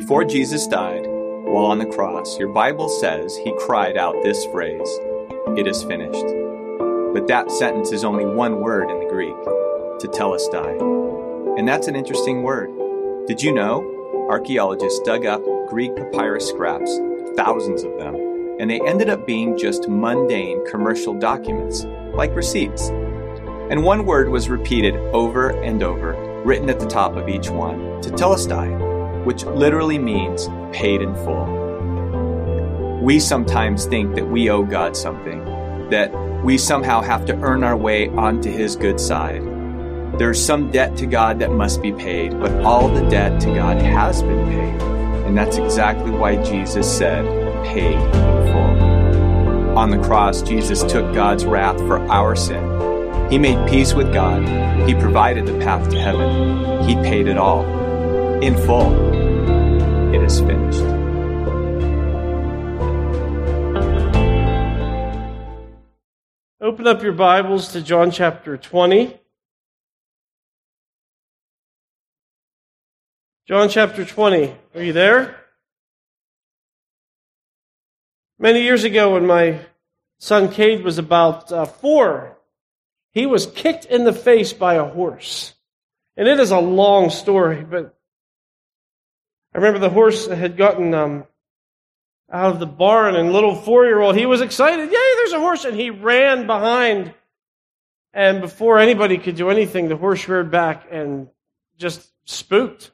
Before Jesus died, while on the cross, your Bible says he cried out this phrase, It is finished. But that sentence is only one word in the Greek, tetelestai. And that's an interesting word. Did you know? Archaeologists dug up Greek papyrus scraps, thousands of them, and they ended up being just mundane commercial documents, like receipts. And one word was repeated over and over, written at the top of each one, tetelestai which literally means paid in full. We sometimes think that we owe God something, that we somehow have to earn our way onto His good side. There's some debt to God that must be paid, but all the debt to God has been paid. And that's exactly why Jesus said, paid in full. On the cross, Jesus took God's wrath for our sin. He made peace with God. He provided the path to heaven. He paid it all in full is finished. Open up your Bibles to John chapter 20. John chapter 20. Are you there? Many years ago, when my son Cade was about uh, four, he was kicked in the face by a horse. And it is a long story, but I remember the horse had gotten um, out of the barn, and little four year old, he was excited. Yay, there's a horse! And he ran behind. And before anybody could do anything, the horse reared back and just spooked.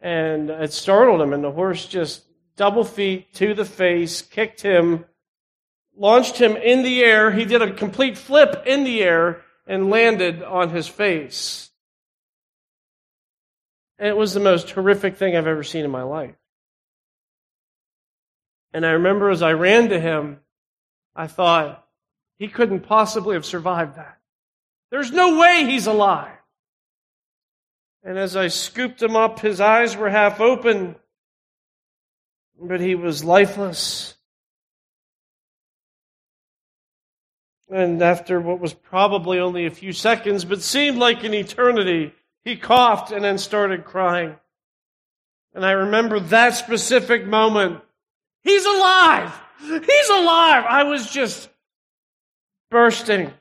And it startled him, and the horse just double feet to the face, kicked him, launched him in the air. He did a complete flip in the air and landed on his face. And it was the most horrific thing I've ever seen in my life. And I remember as I ran to him, I thought, he couldn't possibly have survived that. There's no way he's alive. And as I scooped him up, his eyes were half open, but he was lifeless. And after what was probably only a few seconds, but seemed like an eternity, he coughed and then started crying. And I remember that specific moment. He's alive! He's alive! I was just bursting.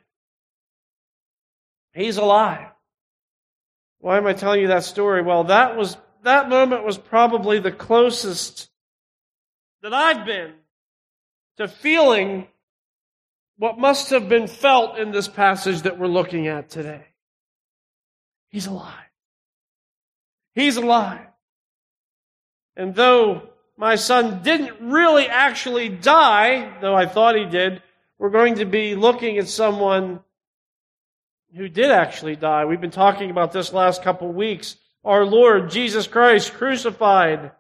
He's alive. Why am I telling you that story? Well, that was, that moment was probably the closest that I've been to feeling what must have been felt in this passage that we're looking at today. He's alive. He's alive. And though my son didn't really actually die, though I thought he did, we're going to be looking at someone who did actually die. We've been talking about this last couple of weeks. Our Lord Jesus Christ crucified,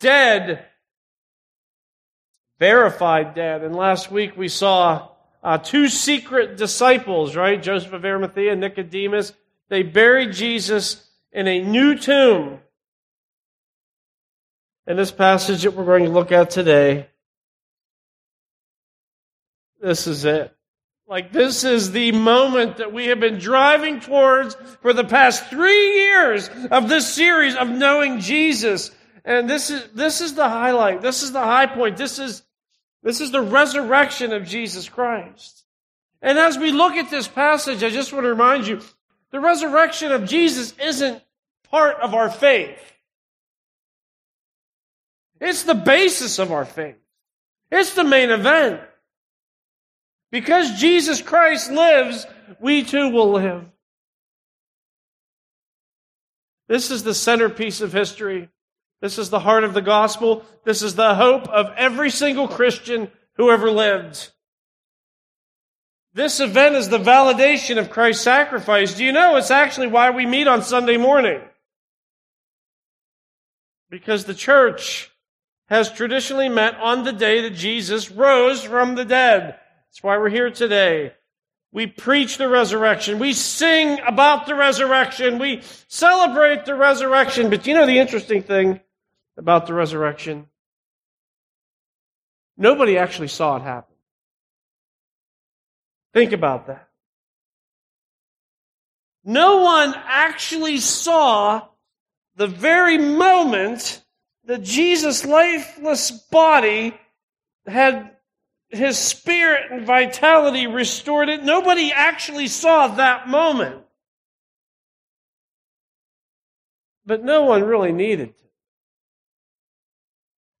dead, verified dead. And last week we saw uh, two secret disciples, right? Joseph of Arimathea, Nicodemus. They buried Jesus in a new tomb. In this passage that we're going to look at today, this is it. Like, this is the moment that we have been driving towards for the past three years of this series of knowing Jesus. And this is, this is the highlight. This is the high point. This is, this is the resurrection of Jesus Christ. And as we look at this passage, I just want to remind you, the resurrection of Jesus isn't part of our faith. It's the basis of our faith. It's the main event. Because Jesus Christ lives, we too will live. This is the centerpiece of history. This is the heart of the gospel. This is the hope of every single Christian who ever lived. This event is the validation of Christ's sacrifice. Do you know it's actually why we meet on Sunday morning? Because the church has traditionally met on the day that Jesus rose from the dead. That's why we're here today. We preach the resurrection. We sing about the resurrection. We celebrate the resurrection. But you know the interesting thing about the resurrection? Nobody actually saw it happen. Think about that. No one actually saw the very moment that Jesus' lifeless body had his spirit and vitality restored it. Nobody actually saw that moment. But no one really needed to.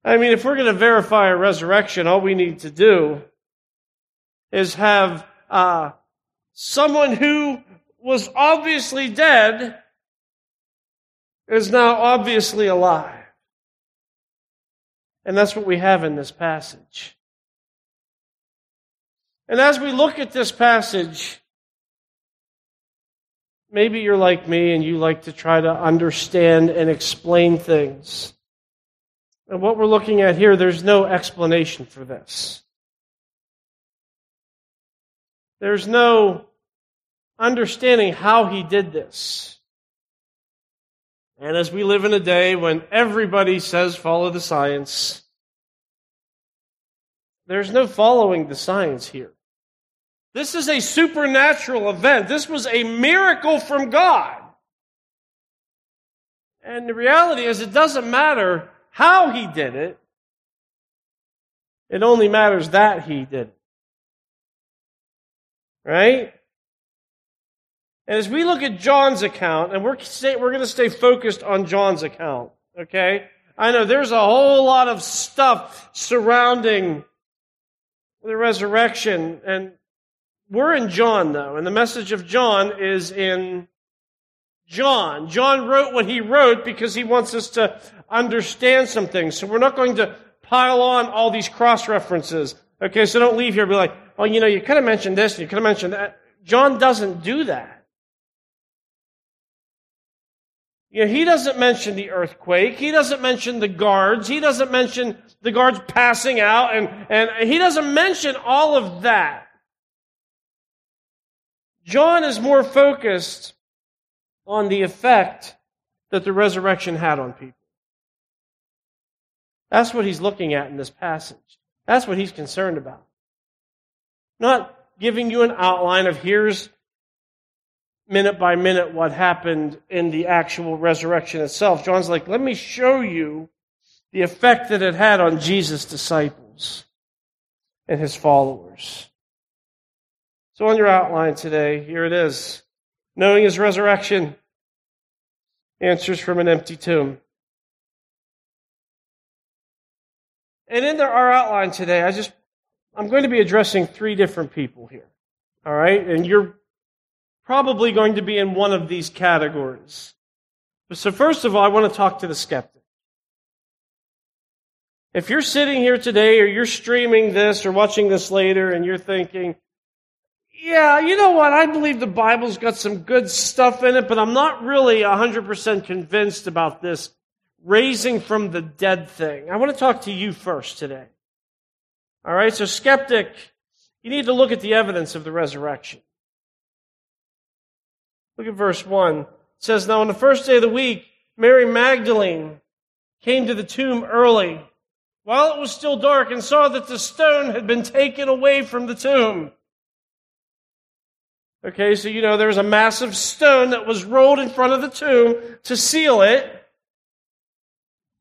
I mean, if we're going to verify a resurrection, all we need to do is have uh, someone who was obviously dead is now obviously alive. And that's what we have in this passage. And as we look at this passage, maybe you're like me and you like to try to understand and explain things. And what we're looking at here, there's no explanation for this. There's no understanding how he did this. And as we live in a day when everybody says follow the science, there's no following the science here. This is a supernatural event. This was a miracle from God. And the reality is, it doesn't matter how he did it, it only matters that he did it. Right? And as we look at John's account, and we're, we're going to stay focused on John's account, okay? I know there's a whole lot of stuff surrounding the resurrection, and we're in John, though, and the message of John is in John. John wrote what he wrote because he wants us to understand some things. So we're not going to pile on all these cross references. Okay, so don't leave here be like, oh, you know, you could have mentioned this, you could have mentioned that. John doesn't do that. You know, he doesn't mention the earthquake. He doesn't mention the guards. He doesn't mention the guards passing out. And, and he doesn't mention all of that. John is more focused on the effect that the resurrection had on people. That's what he's looking at in this passage. That's what he's concerned about. Not giving you an outline of here's minute by minute what happened in the actual resurrection itself. John's like, let me show you the effect that it had on Jesus' disciples and his followers. So on your outline today, here it is. Knowing his resurrection, answers from an empty tomb. And in our outline today, I just, I'm going to be addressing three different people here. All right? And you're probably going to be in one of these categories. So, first of all, I want to talk to the skeptic. If you're sitting here today or you're streaming this or watching this later and you're thinking, yeah, you know what? I believe the Bible's got some good stuff in it, but I'm not really 100% convinced about this raising from the dead thing. I want to talk to you first today. All right, so skeptic, you need to look at the evidence of the resurrection. Look at verse 1. It says, Now on the first day of the week, Mary Magdalene came to the tomb early, while it was still dark, and saw that the stone had been taken away from the tomb. Okay, so you know there was a massive stone that was rolled in front of the tomb to seal it.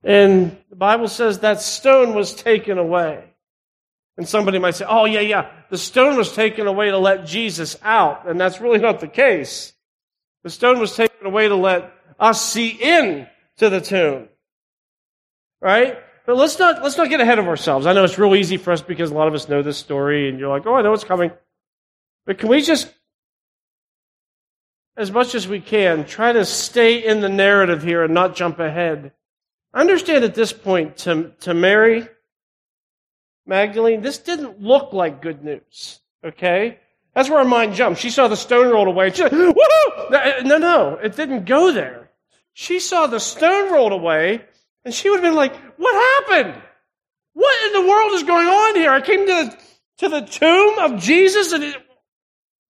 And the Bible says that stone was taken away. And somebody might say, oh, yeah, yeah, the stone was taken away to let Jesus out. And that's really not the case. The stone was taken away to let us see in to the tomb. Right? But let's not, let's not get ahead of ourselves. I know it's real easy for us because a lot of us know this story and you're like, oh, I know it's coming. But can we just, as much as we can, try to stay in the narrative here and not jump ahead? Understand at this point to, to Mary Magdalene, this didn't look like good news. Okay? That's where her mind jumped. She saw the stone rolled away. She said, Woohoo! Uh, no, no, it didn't go there. She saw the stone rolled away, and she would have been like, What happened? What in the world is going on here? I came to the, to the tomb of Jesus, and it,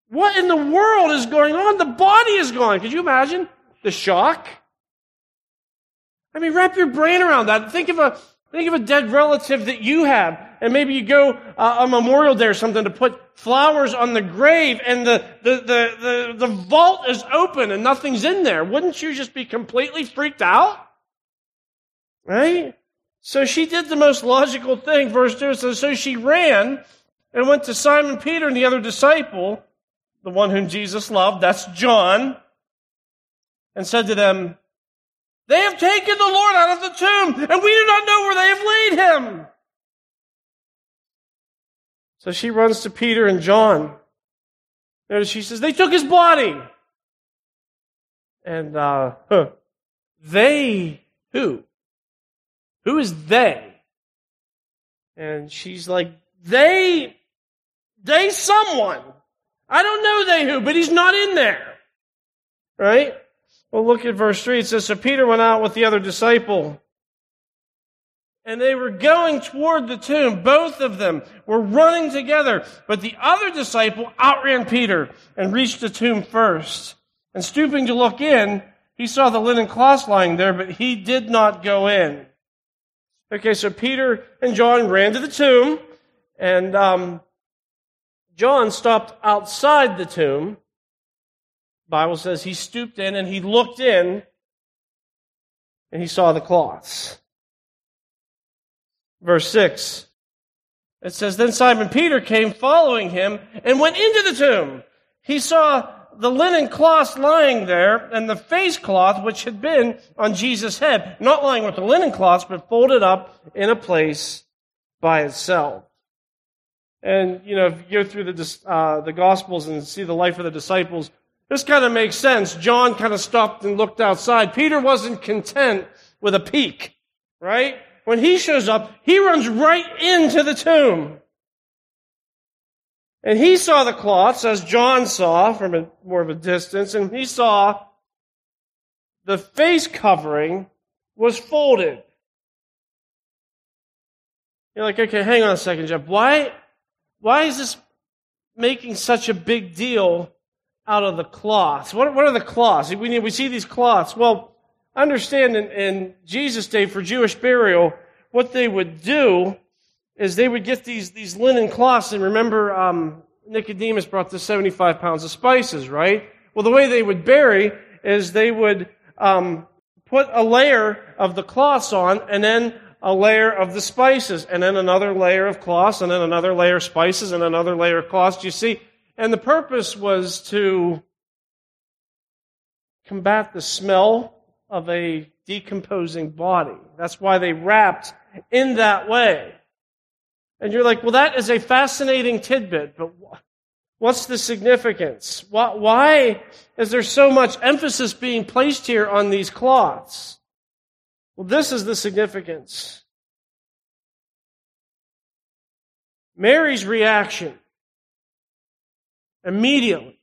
what in the world is going on? The body is gone. Could you imagine the shock? I mean, wrap your brain around that. Think of a Think of a dead relative that you have, and maybe you go uh, a Memorial Day or something to put flowers on the grave, and the, the, the, the, the vault is open and nothing's in there. Wouldn't you just be completely freaked out? Right? So she did the most logical thing. Verse 2 says, So she ran and went to Simon Peter and the other disciple, the one whom Jesus loved, that's John, and said to them, They have taken the Lord out of the tomb, and we do not know where they have laid him. So she runs to Peter and John. And she says, They took his body. And uh, huh, they, who? Who is they? And she's like, They, they someone. I don't know they who, but he's not in there. Right? Well, look at verse 3. It says, So Peter went out with the other disciple. And they were going toward the tomb. Both of them were running together. But the other disciple outran Peter and reached the tomb first. And stooping to look in, he saw the linen cloths lying there, but he did not go in. Okay, so Peter and John ran to the tomb, and um, John stopped outside the tomb. Bible says he stooped in and he looked in, and he saw the cloths. Verse 6. It says, Then Simon Peter came following him and went into the tomb. He saw the linen cloth lying there and the face cloth which had been on Jesus' head, not lying with the linen cloths, but folded up in a place by itself. And, you know, if you go through the, uh, the Gospels and see the life of the disciples, this kind of makes sense. John kind of stopped and looked outside. Peter wasn't content with a peek, right? When he shows up, he runs right into the tomb. And he saw the cloths, as John saw from a, more of a distance, and he saw the face covering was folded. You're like, okay, hang on a second, Jeff. Why, why is this making such a big deal out of the cloths? What, what are the cloths? We, we see these cloths. Well, understand in, in Jesus' day for Jewish burial, what they would do is they would get these, these linen cloths, and remember, um, Nicodemus brought the 75 pounds of spices, right? Well, the way they would bury is they would um, put a layer of the cloths on, and then a layer of the spices, and then another layer of cloths, and then another layer of spices, and another layer of cloths. Do you see? And the purpose was to combat the smell of a decomposing body. That's why they wrapped in that way. And you're like, well, that is a fascinating tidbit, but what's the significance? Why is there so much emphasis being placed here on these cloths? Well, this is the significance. Mary's reaction immediately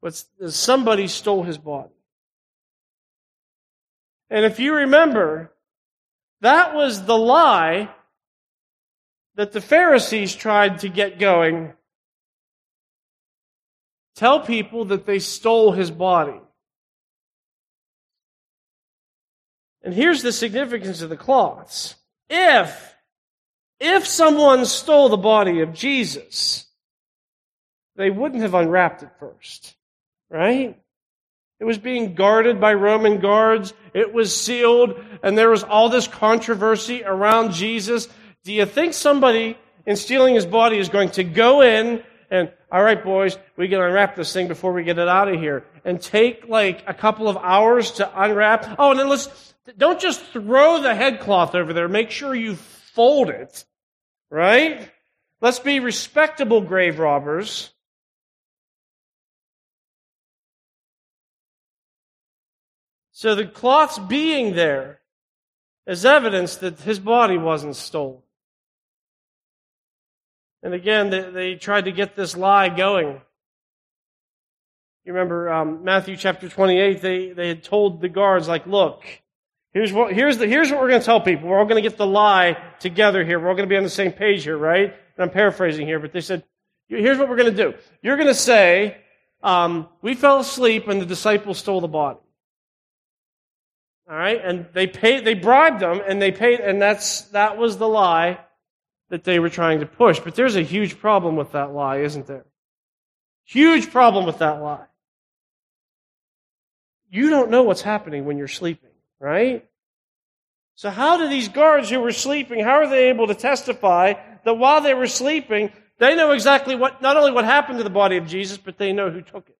was somebody stole his body. And if you remember, that was the lie that the Pharisees tried to get going. Tell people that they stole his body. And here's the significance of the cloths. If, if someone stole the body of Jesus, they wouldn't have unwrapped it first. Right? It was being guarded by Roman guards. It was sealed, and there was all this controversy around Jesus. Do you think somebody in stealing his body is going to go in and, all right, boys, we can unwrap this thing before we get it out of here, and take like a couple of hours to unwrap? Oh, and then let's, don't just throw the headcloth over there. Make sure you fold it, right? Let's be respectable grave robbers. So the cloths being there is evidence that his body wasn't stolen. And again, they, they tried to get this lie going. You remember um, Matthew chapter 28, they, they had told the guards, like, look, here's what, here's, the, here's what we're going to tell people. We're all going to get the lie together here. We're all going to be on the same page here, right? And I'm paraphrasing here, but they said, here's what we're going to do. You're going to say, um, we fell asleep and the disciples stole the body. All right, and they paid, they bribed them, and they paid, and that's that was the lie that they were trying to push. But there's a huge problem with that lie, isn't there? Huge problem with that lie. You don't know what's happening when you're sleeping, right? So how do these guards who were sleeping, how are they able to testify that while they were sleeping, they know exactly what, not only what happened to the body of Jesus, but they know who took it?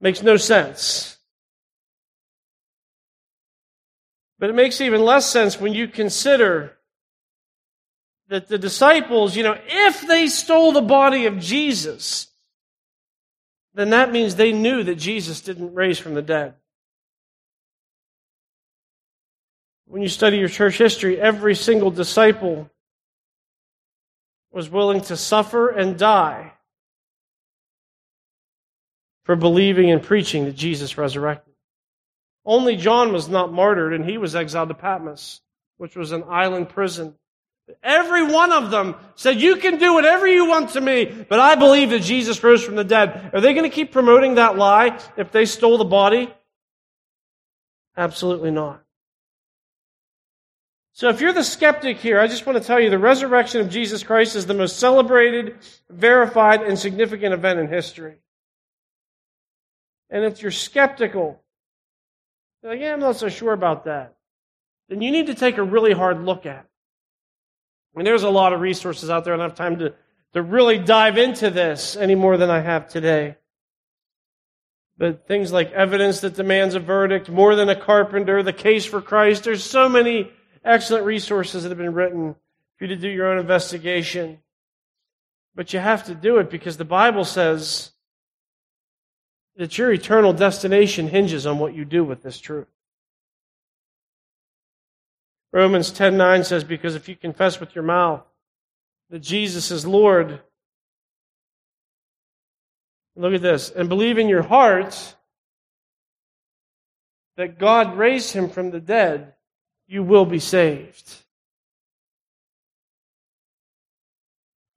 Makes no sense. But it makes even less sense when you consider that the disciples, you know, if they stole the body of Jesus, then that means they knew that Jesus didn't raise from the dead. When you study your church history, every single disciple was willing to suffer and die for believing and preaching that Jesus resurrected. Only John was not martyred, and he was exiled to Patmos, which was an island prison. Every one of them said, You can do whatever you want to me, but I believe that Jesus rose from the dead. Are they going to keep promoting that lie if they stole the body? Absolutely not. So if you're the skeptic here, I just want to tell you the resurrection of Jesus Christ is the most celebrated, verified, and significant event in history. And if you're skeptical, you're like, yeah, I'm not so sure about that, then you need to take a really hard look at it. And there's a lot of resources out there. I don't have time to, to really dive into this any more than I have today. But things like evidence that demands a verdict, more than a carpenter, the case for Christ, there's so many excellent resources that have been written for you to do your own investigation. But you have to do it because the Bible says that your eternal destination hinges on what you do with this truth. Romans 10:9 says because if you confess with your mouth that Jesus is Lord Look at this and believe in your heart that God raised him from the dead you will be saved.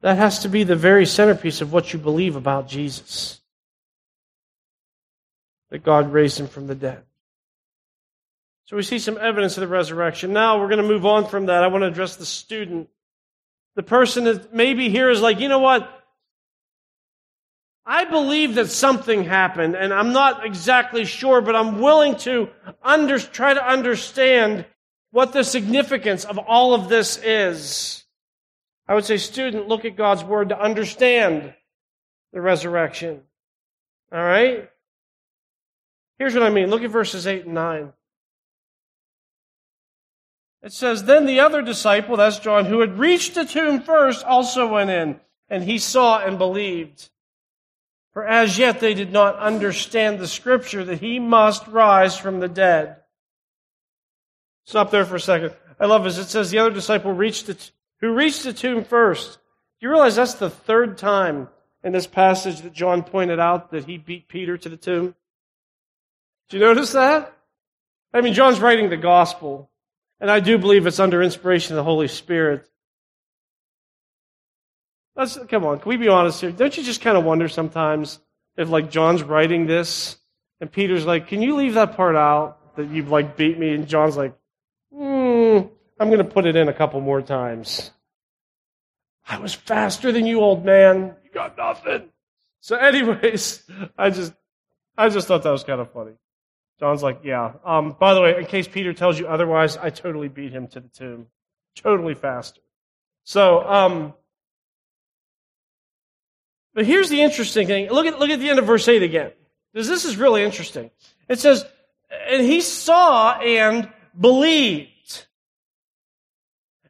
That has to be the very centerpiece of what you believe about Jesus. That God raised him from the dead. So we see some evidence of the resurrection. Now we're going to move on from that. I want to address the student. The person that maybe here is like, you know what? I believe that something happened, and I'm not exactly sure, but I'm willing to under, try to understand what the significance of all of this is. I would say, student, look at God's word to understand the resurrection. All right? Here's what I mean. Look at verses 8 and 9. It says, Then the other disciple, that's John, who had reached the tomb first, also went in, and he saw and believed. For as yet they did not understand the scripture that he must rise from the dead. Stop there for a second. I love this. It says the other disciple reached the, who reached the tomb first. Do you realize that's the third time in this passage that John pointed out that he beat Peter to the tomb? Do you notice that? I mean, John's writing the gospel, and I do believe it's under inspiration of the Holy Spirit. Let's come on. Can we be honest here? Don't you just kind of wonder sometimes if, like, John's writing this, and Peter's like, "Can you leave that part out that you've like beat me?" And John's like, Hmm, I'm going to put it in a couple more times. I was faster than you, old man. You got nothing. So, anyways, I just, I just thought that was kind of funny. John's like, yeah. Um, by the way, in case Peter tells you otherwise, I totally beat him to the tomb. Totally faster. So, um, but here's the interesting thing. Look at, look at the end of verse 8 again. Because this is really interesting. It says, and he saw and believed.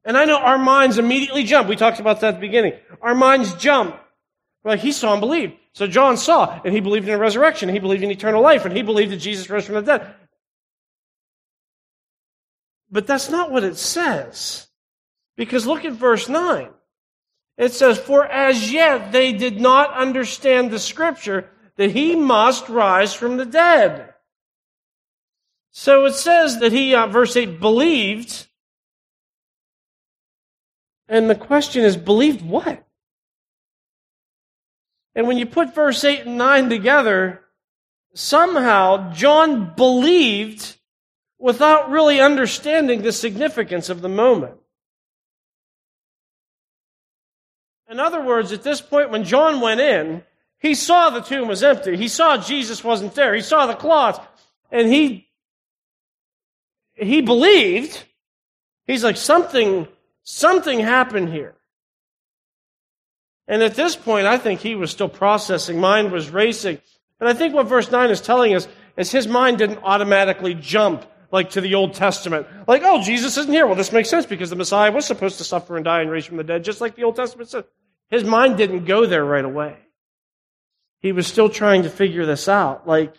And I know our minds immediately jump. We talked about that at the beginning. Our minds jump. Like he saw and believed. So John saw, and he believed in a resurrection, he believed in eternal life, and he believed that Jesus rose from the dead. But that's not what it says. Because look at verse 9. It says, For as yet they did not understand the scripture that he must rise from the dead. So it says that he, uh, verse 8, believed. And the question is, believed what? And when you put verse 8 and 9 together, somehow John believed without really understanding the significance of the moment. In other words, at this point, when John went in, he saw the tomb was empty. He saw Jesus wasn't there. He saw the cloth. And he he believed. He's like, something, something happened here. And at this point, I think he was still processing. Mind was racing. And I think what verse 9 is telling us is his mind didn't automatically jump like to the Old Testament. Like, oh, Jesus isn't here. Well, this makes sense because the Messiah was supposed to suffer and die and raise from the dead, just like the Old Testament said. His mind didn't go there right away. He was still trying to figure this out. Like,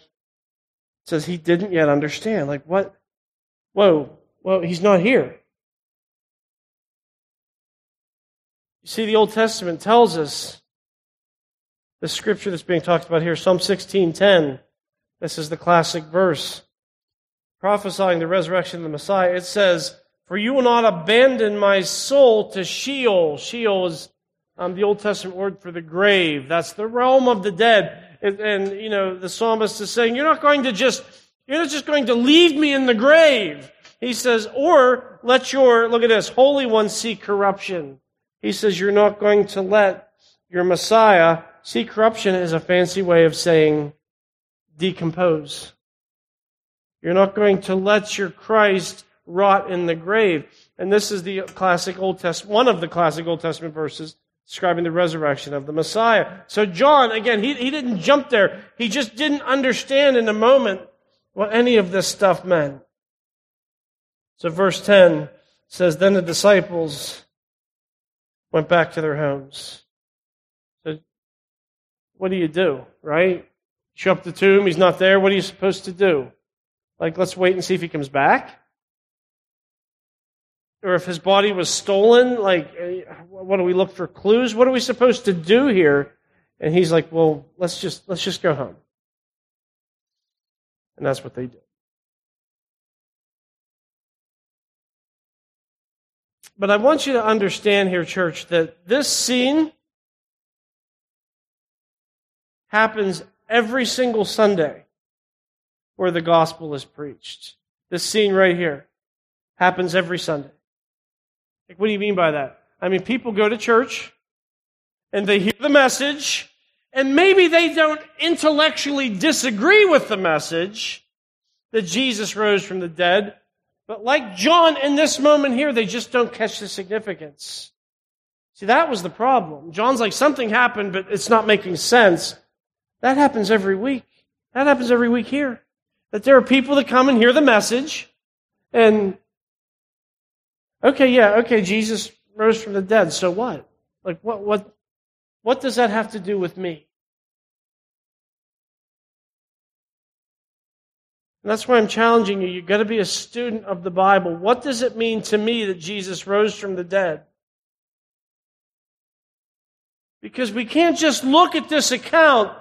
says he didn't yet understand. Like, what? Whoa, well, he's not here. You see, the Old Testament tells us the scripture that's being talked about here, Psalm 16:10. This is the classic verse prophesying the resurrection of the Messiah. It says, "For you will not abandon my soul to Sheol." Sheol is um, the Old Testament word for the grave. That's the realm of the dead. And, and you know, the psalmist is saying, "You're not going to just, you're not just going to leave me in the grave." He says, "Or let your look at this holy one see corruption." He says, You're not going to let your Messiah see corruption is a fancy way of saying decompose. You're not going to let your Christ rot in the grave. And this is the classic Old Testament, one of the classic Old Testament verses describing the resurrection of the Messiah. So John, again, he, he didn't jump there. He just didn't understand in a moment what any of this stuff meant. So verse 10 says, Then the disciples went back to their homes. So, what do you do, right? Show up the tomb, he's not there. What are you supposed to do? Like, let's wait and see if he comes back? Or if his body was stolen, like, eh, what do we look for clues? What are we supposed to do here? And he's like, well, let's just, let's just go home. And that's what they did. But I want you to understand here, church, that this scene happens every single Sunday where the gospel is preached. This scene right here happens every Sunday. Like, what do you mean by that? I mean, people go to church and they hear the message, and maybe they don't intellectually disagree with the message that Jesus rose from the dead, but like John in this moment here, they just don't catch the significance. See, that was the problem. John's like, something happened, but it's not making sense. That happens every week. That happens every week here. That there are people that come and hear the message, and okay, yeah, okay, Jesus rose from the dead, so what? Like, what, what, what does that have to do with me? And that's why I'm challenging you. You've got to be a student of the Bible. What does it mean to me that Jesus rose from the dead? Because we can't just look at this account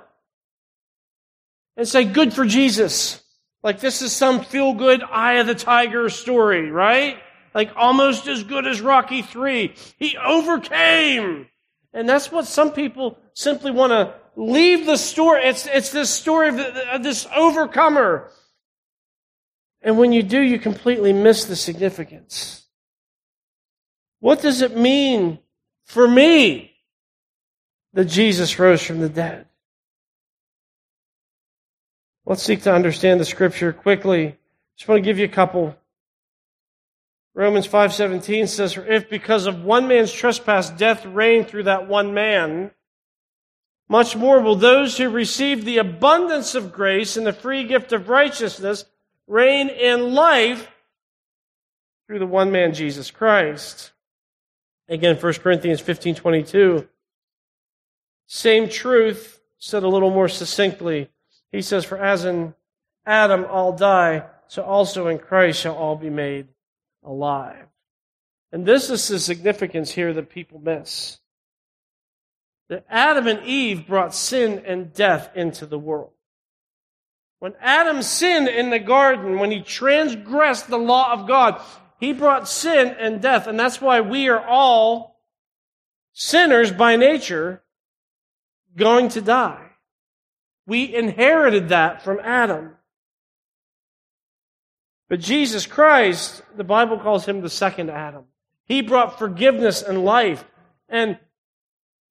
and say, good for Jesus. Like this is some feel good eye of the tiger story, right? Like almost as good as Rocky 3. He overcame. And that's what some people simply want to leave the story. It's, it's this story of, the, of this overcomer. And when you do, you completely miss the significance. What does it mean for me that Jesus rose from the dead? Let's seek to understand the scripture quickly. Just want to give you a couple. Romans 5:17 says, "For if because of one man's trespass death reigned through that one man, much more will those who receive the abundance of grace and the free gift of righteousness reign in life through the one man, Jesus Christ. Again, 1 Corinthians 15 22. Same truth said a little more succinctly. He says, For as in Adam all die, so also in Christ shall all be made alive. And this is the significance here that people miss. That Adam and Eve brought sin and death into the world. When Adam sinned in the garden, when he transgressed the law of God, he brought sin and death. And that's why we are all sinners by nature going to die. We inherited that from Adam. But Jesus Christ, the Bible calls him the second Adam. He brought forgiveness and life. And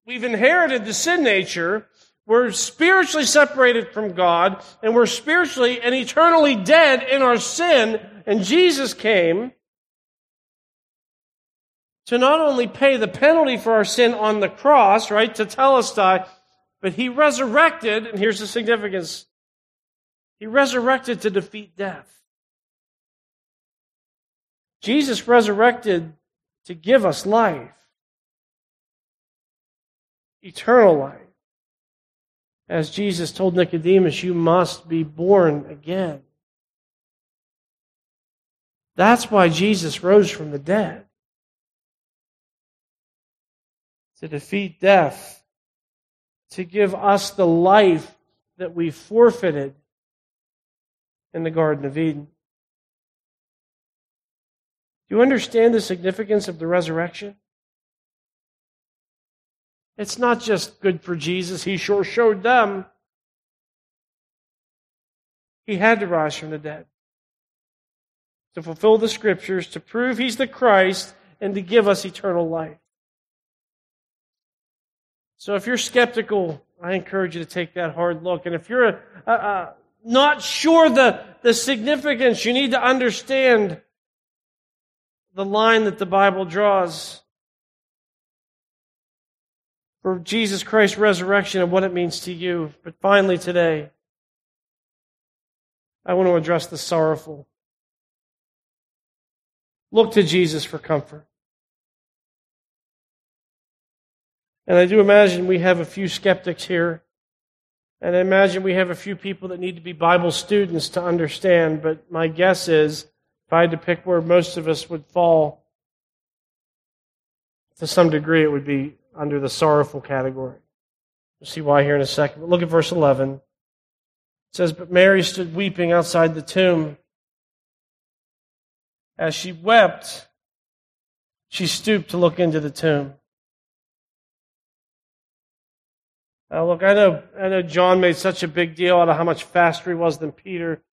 we've inherited the sin nature, we're spiritually separated from God, and we're spiritually and eternally dead in our sin, And Jesus came to not only pay the penalty for our sin on the cross, right, to tell us die, but he resurrected, and here's the significance. He resurrected to defeat death. Jesus resurrected to give us life, eternal life. As Jesus told Nicodemus, you must be born again. That's why Jesus rose from the dead. To defeat death, to give us the life that we forfeited in the Garden of Eden. Do you understand the significance of the resurrection? It's not just good for Jesus. He sure showed them. He had to rise from the dead to fulfill the scriptures, to prove he's the Christ, and to give us eternal life. So if you're skeptical, I encourage you to take that hard look. And if you're uh, uh, not sure the, the significance, you need to understand the line that the Bible draws for Jesus Christ's resurrection and what it means to you. But finally, today, I want to address the sorrowful. Look to Jesus for comfort. And I do imagine we have a few skeptics here. And I imagine we have a few people that need to be Bible students to understand. But my guess is, if I had to pick where most of us would fall, to some degree, it would be under the sorrowful category. We'll see why here in a second. But look at verse 11. It says, But Mary stood weeping outside the tomb. As she wept, she stooped to look into the tomb. Now, look, I know, I know John made such a big deal out of how much faster he was than Peter,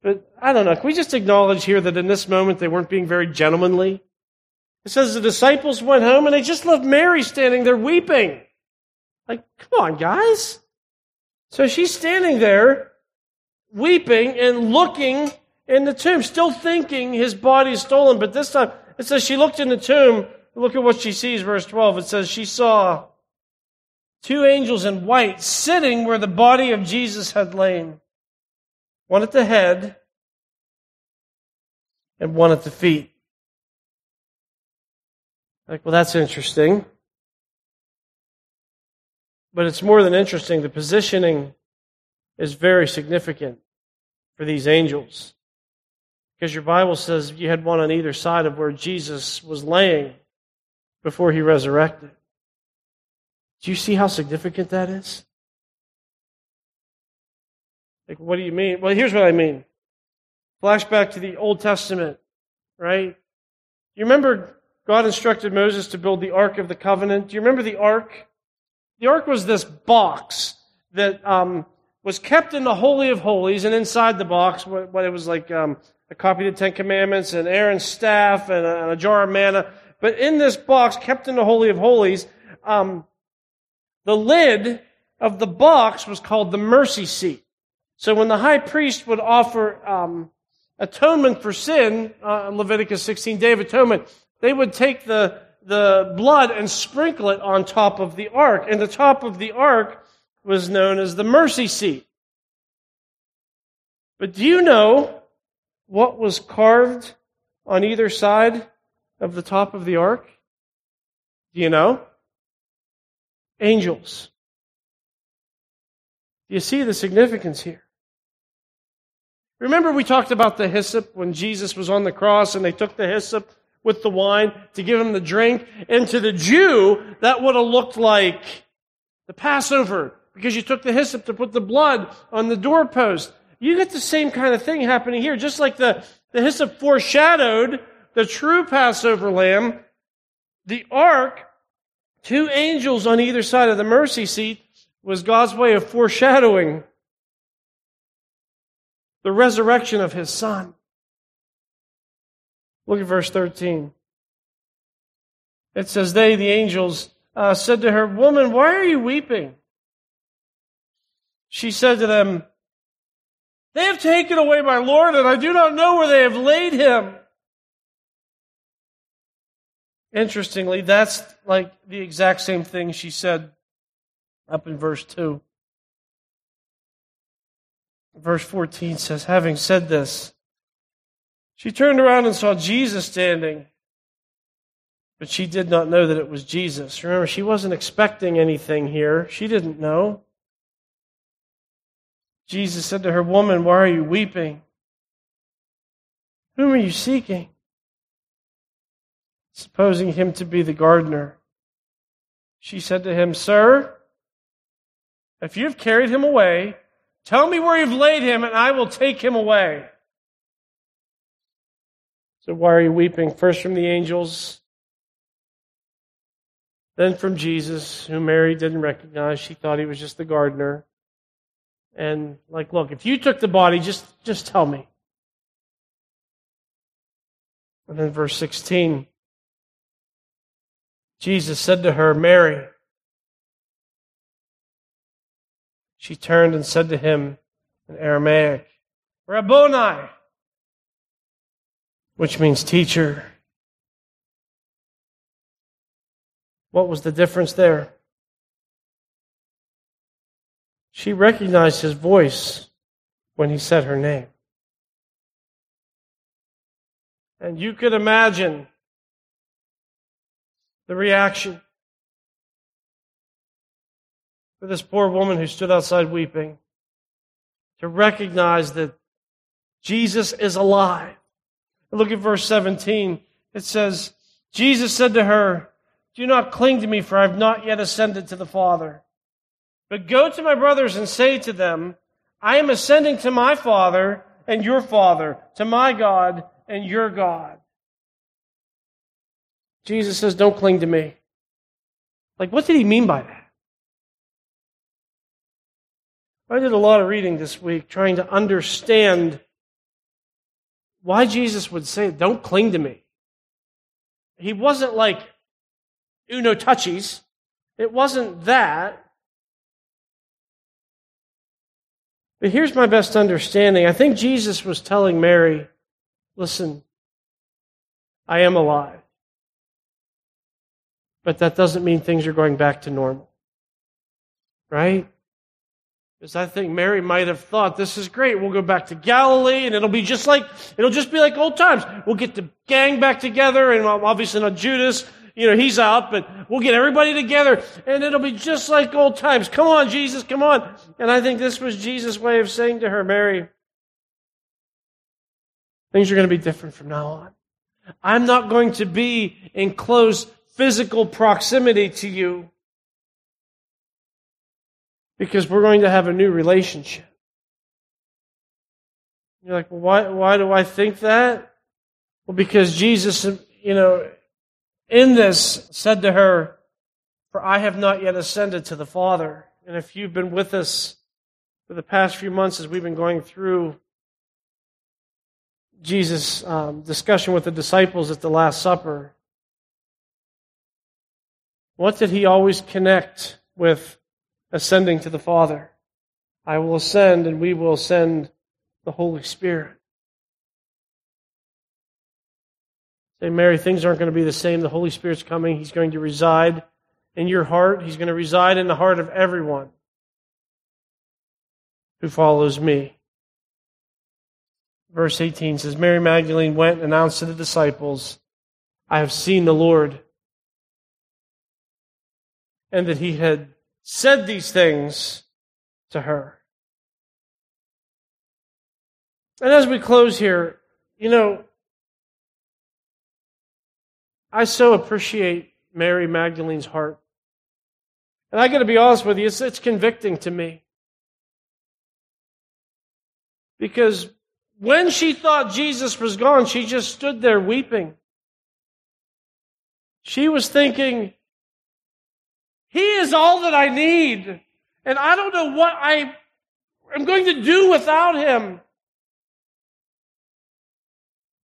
but I don't know. Can we just acknowledge here that in this moment they weren't being very gentlemanly? It says the disciples went home and they just left Mary standing there weeping. Like, come on, guys. So she's standing there weeping and looking in the tomb, still thinking his body is stolen. But this time, it says she looked in the tomb. Look at what she sees, verse 12. It says she saw two angels in white sitting where the body of Jesus had lain. One at the head and one at the feet. Like, well, that's interesting. But it's more than interesting. The positioning is very significant for these angels. Because your Bible says you had one on either side of where Jesus was laying before he resurrected. Do you see how significant that is? Like, what do you mean? Well, here's what I mean. Flashback to the Old Testament, right? You remember God instructed Moses to build the Ark of the Covenant. Do you remember the Ark? The Ark was this box that um, was kept in the Holy of Holies, and inside the box, what, what it was like um, a copy of the Ten Commandments, and Aaron's staff, and a, and a, jar of manna. But in this box, kept in the Holy of Holies, um, the lid of the box was called the mercy seat. So when the high priest would offer um, atonement for sin, uh, Leviticus 16, Day of Atonement, they would take the, the blood and sprinkle it on top of the ark. And the top of the ark was known as the mercy seat. But do you know what was carved on either side of the top of the ark? Do you know? Angels. Do you see the significance here? Remember we talked about the hyssop when Jesus was on the cross and they took the hyssop with the wine to give him the drink. And to the Jew, that would have looked like the Passover because you took the hyssop to put the blood on the doorpost. You get the same kind of thing happening here. Just like the, the hyssop foreshadowed the true Passover lamb, the ark, two angels on either side of the mercy seat, was God's way of foreshadowing the resurrection of his son. Look at verse 13. It says, They, the angels, uh, said to her, Woman, why are you weeping? She said to them, They have taken away my Lord, and I do not know where they have laid him. Interestingly, that's like the exact same thing she said up in verse 2. Verse 14 says, Having said this, she turned around and saw Jesus standing, but she did not know that it was Jesus. Remember, she wasn't expecting anything here. She didn't know. Jesus said to her, Woman, why are you weeping? Whom are you seeking? Supposing him to be the gardener. She said to him, Sir, if you've carried him away, tell me where you've laid him, and I will take him away. So, why are you weeping? First from the angels, then from Jesus, who Mary didn't recognize. She thought he was just the gardener and like, look, if you took the body, just, just tell me. And then verse 16, Jesus said to her, Mary. She turned and said to him in Aramaic, Rabboni, which means teacher. What was the difference there? She recognized his voice when he said her name. And you could imagine the reaction for this poor woman who stood outside weeping to recognize that Jesus is alive. Look at verse 17. It says, Jesus said to her, Do not cling to me, for I have not yet ascended to the Father. But go to my brothers and say to them, I am ascending to my Father and your Father, to my God and your God. Jesus says, Don't cling to me. Like, what did he mean by that? I did a lot of reading this week trying to understand why Jesus would say, Don't cling to me. He wasn't like Uno touchies. It wasn't that. But here's my best understanding. I think Jesus was telling Mary, listen, I am alive. But that doesn't mean things are going back to normal. Right? Because I think Mary might have thought, this is great. We'll go back to Galilee and it'll be just like, it'll just be like old times. We'll get the gang back together and obviously not Judas you know, he's out, but we'll get everybody together and it'll be just like old times. Come on, Jesus, come on. And I think this was Jesus' way of saying to her, Mary, things are going to be different from now on. I'm not going to be in close physical proximity to you because we're going to have a new relationship. You're like, well, why, why do I think that? Well, because Jesus, you know, in this said to her, For I have not yet ascended to the Father. And if you've been with us for the past few months as we've been going through Jesus' um, discussion with the disciples at the Last Supper, what did he always connect with ascending to the Father? I will ascend and we will send the Holy Spirit. Say, Mary, things aren't going to be the same. The Holy Spirit's coming. He's going to reside in your heart. He's going to reside in the heart of everyone who follows me. Verse 18 says, Mary Magdalene went and announced to the disciples, I have seen the Lord. And that he had said these things to her. And as we close here, you know, I so appreciate Mary Magdalene's heart. And I got to be honest with you, it's, it's convicting to me. Because when she thought Jesus was gone, she just stood there weeping. She was thinking, He is all that I need. And I don't know what I am going to do without Him.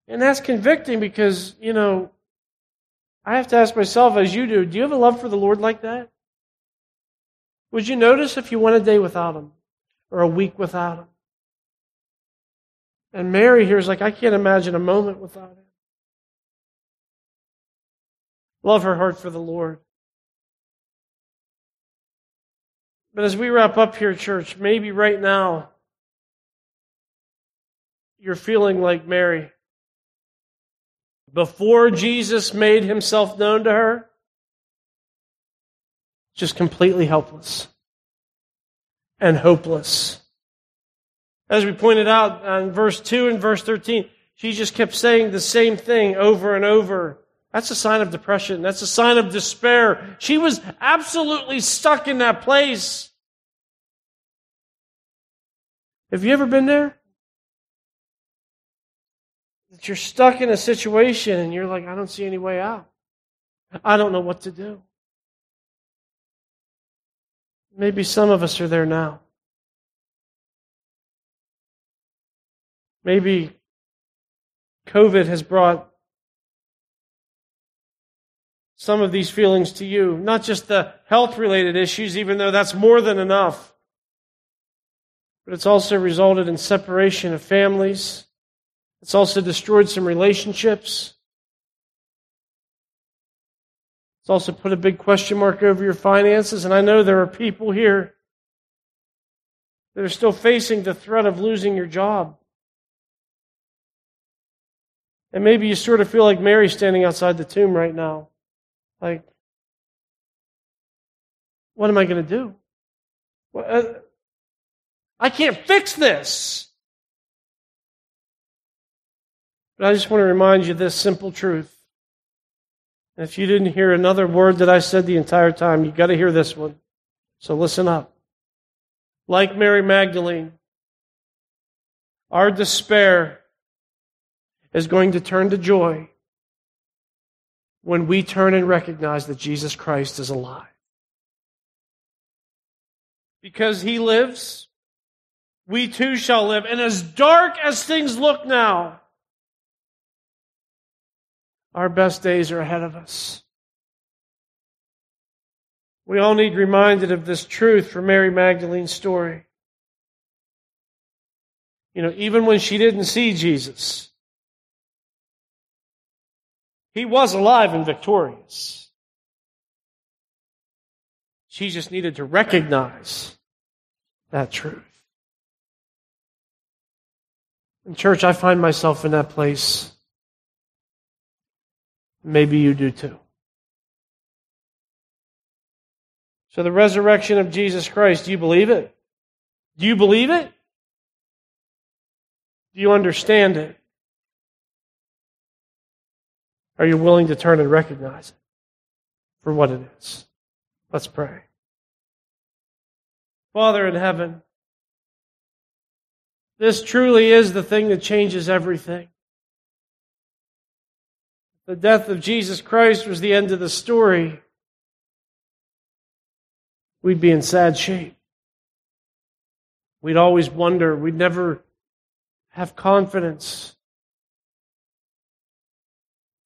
And that's convicting because, you know, I have to ask myself, as you do, do you have a love for the Lord like that? Would you notice if you went a day without Him or a week without Him? And Mary here is like, I can't imagine a moment without him. Love her heart for the Lord. But as we wrap up here, church, maybe right now you're feeling like Mary. Before Jesus made himself known to her, just completely helpless and hopeless. As we pointed out in verse 2 and verse 13, she just kept saying the same thing over and over. That's a sign of depression. That's a sign of despair. She was absolutely stuck in that place. Have you ever been there? That you're stuck in a situation and you're like, I don't see any way out. I don't know what to do. Maybe some of us are there now. Maybe COVID has brought some of these feelings to you. Not just the health related issues, even though that's more than enough. But it's also resulted in separation of families. It's also destroyed some relationships. It's also put a big question mark over your finances. And I know there are people here that are still facing the threat of losing your job. And maybe you sort of feel like Mary standing outside the tomb right now. Like, what am I going to do? Uh, I can't fix this. But I just want to remind you this simple truth. If you didn't hear another word that I said the entire time, you've got to hear this one. So listen up. Like Mary Magdalene, our despair is going to turn to joy when we turn and recognize that Jesus Christ is alive. Because he lives, we too shall live. And as dark as things look now, our best days are ahead of us. We all need reminded of this truth from Mary Magdalene's story. You know, even when she didn't see Jesus, he was alive and victorious. Just needed to recognize that truth. In church, I find myself in that place. Maybe you do too. So, the resurrection of Jesus Christ, do you believe it? Do you believe it? Do you understand it? Are you willing to turn and recognize it for what it is? Let's pray. Father in heaven, this truly is the thing that changes everything. The death of Jesus Christ was the end of the story. We'd be in sad shape. We'd always wonder. We'd never have confidence.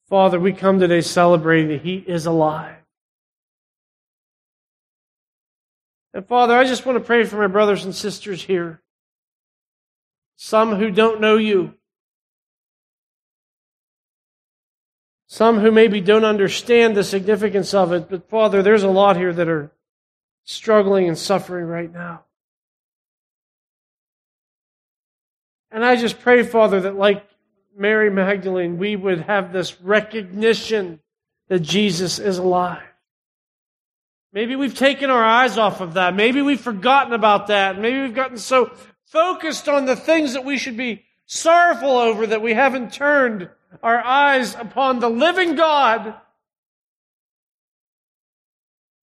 Father, we come today celebrating that He is alive. And Father, I just want to pray for my brothers and sisters here. Some who don't know you. Some who maybe don't understand the significance of it. But Father, there's a lot here that are struggling and suffering right now. And I just pray, Father, that like Mary Magdalene, we would have this recognition that Jesus is alive. Maybe we've taken our eyes off of that. Maybe we've forgotten about that. Maybe we've gotten so focused on the things that we should be sorrowful over that we haven't turned our eyes upon the living God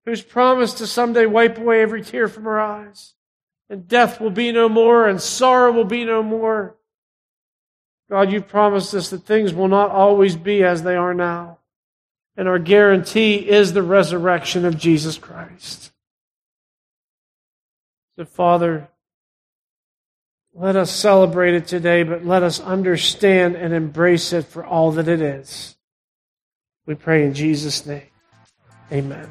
who's promised to someday wipe away every tear from our eyes. And death will be no more and sorrow will be no more. God, you've promised us that things will not always be as they are now. And our guarantee is the resurrection of Jesus Christ. So, Father, let us celebrate it today, but let us understand and embrace it for all that it is. We pray in Jesus' name. Amen.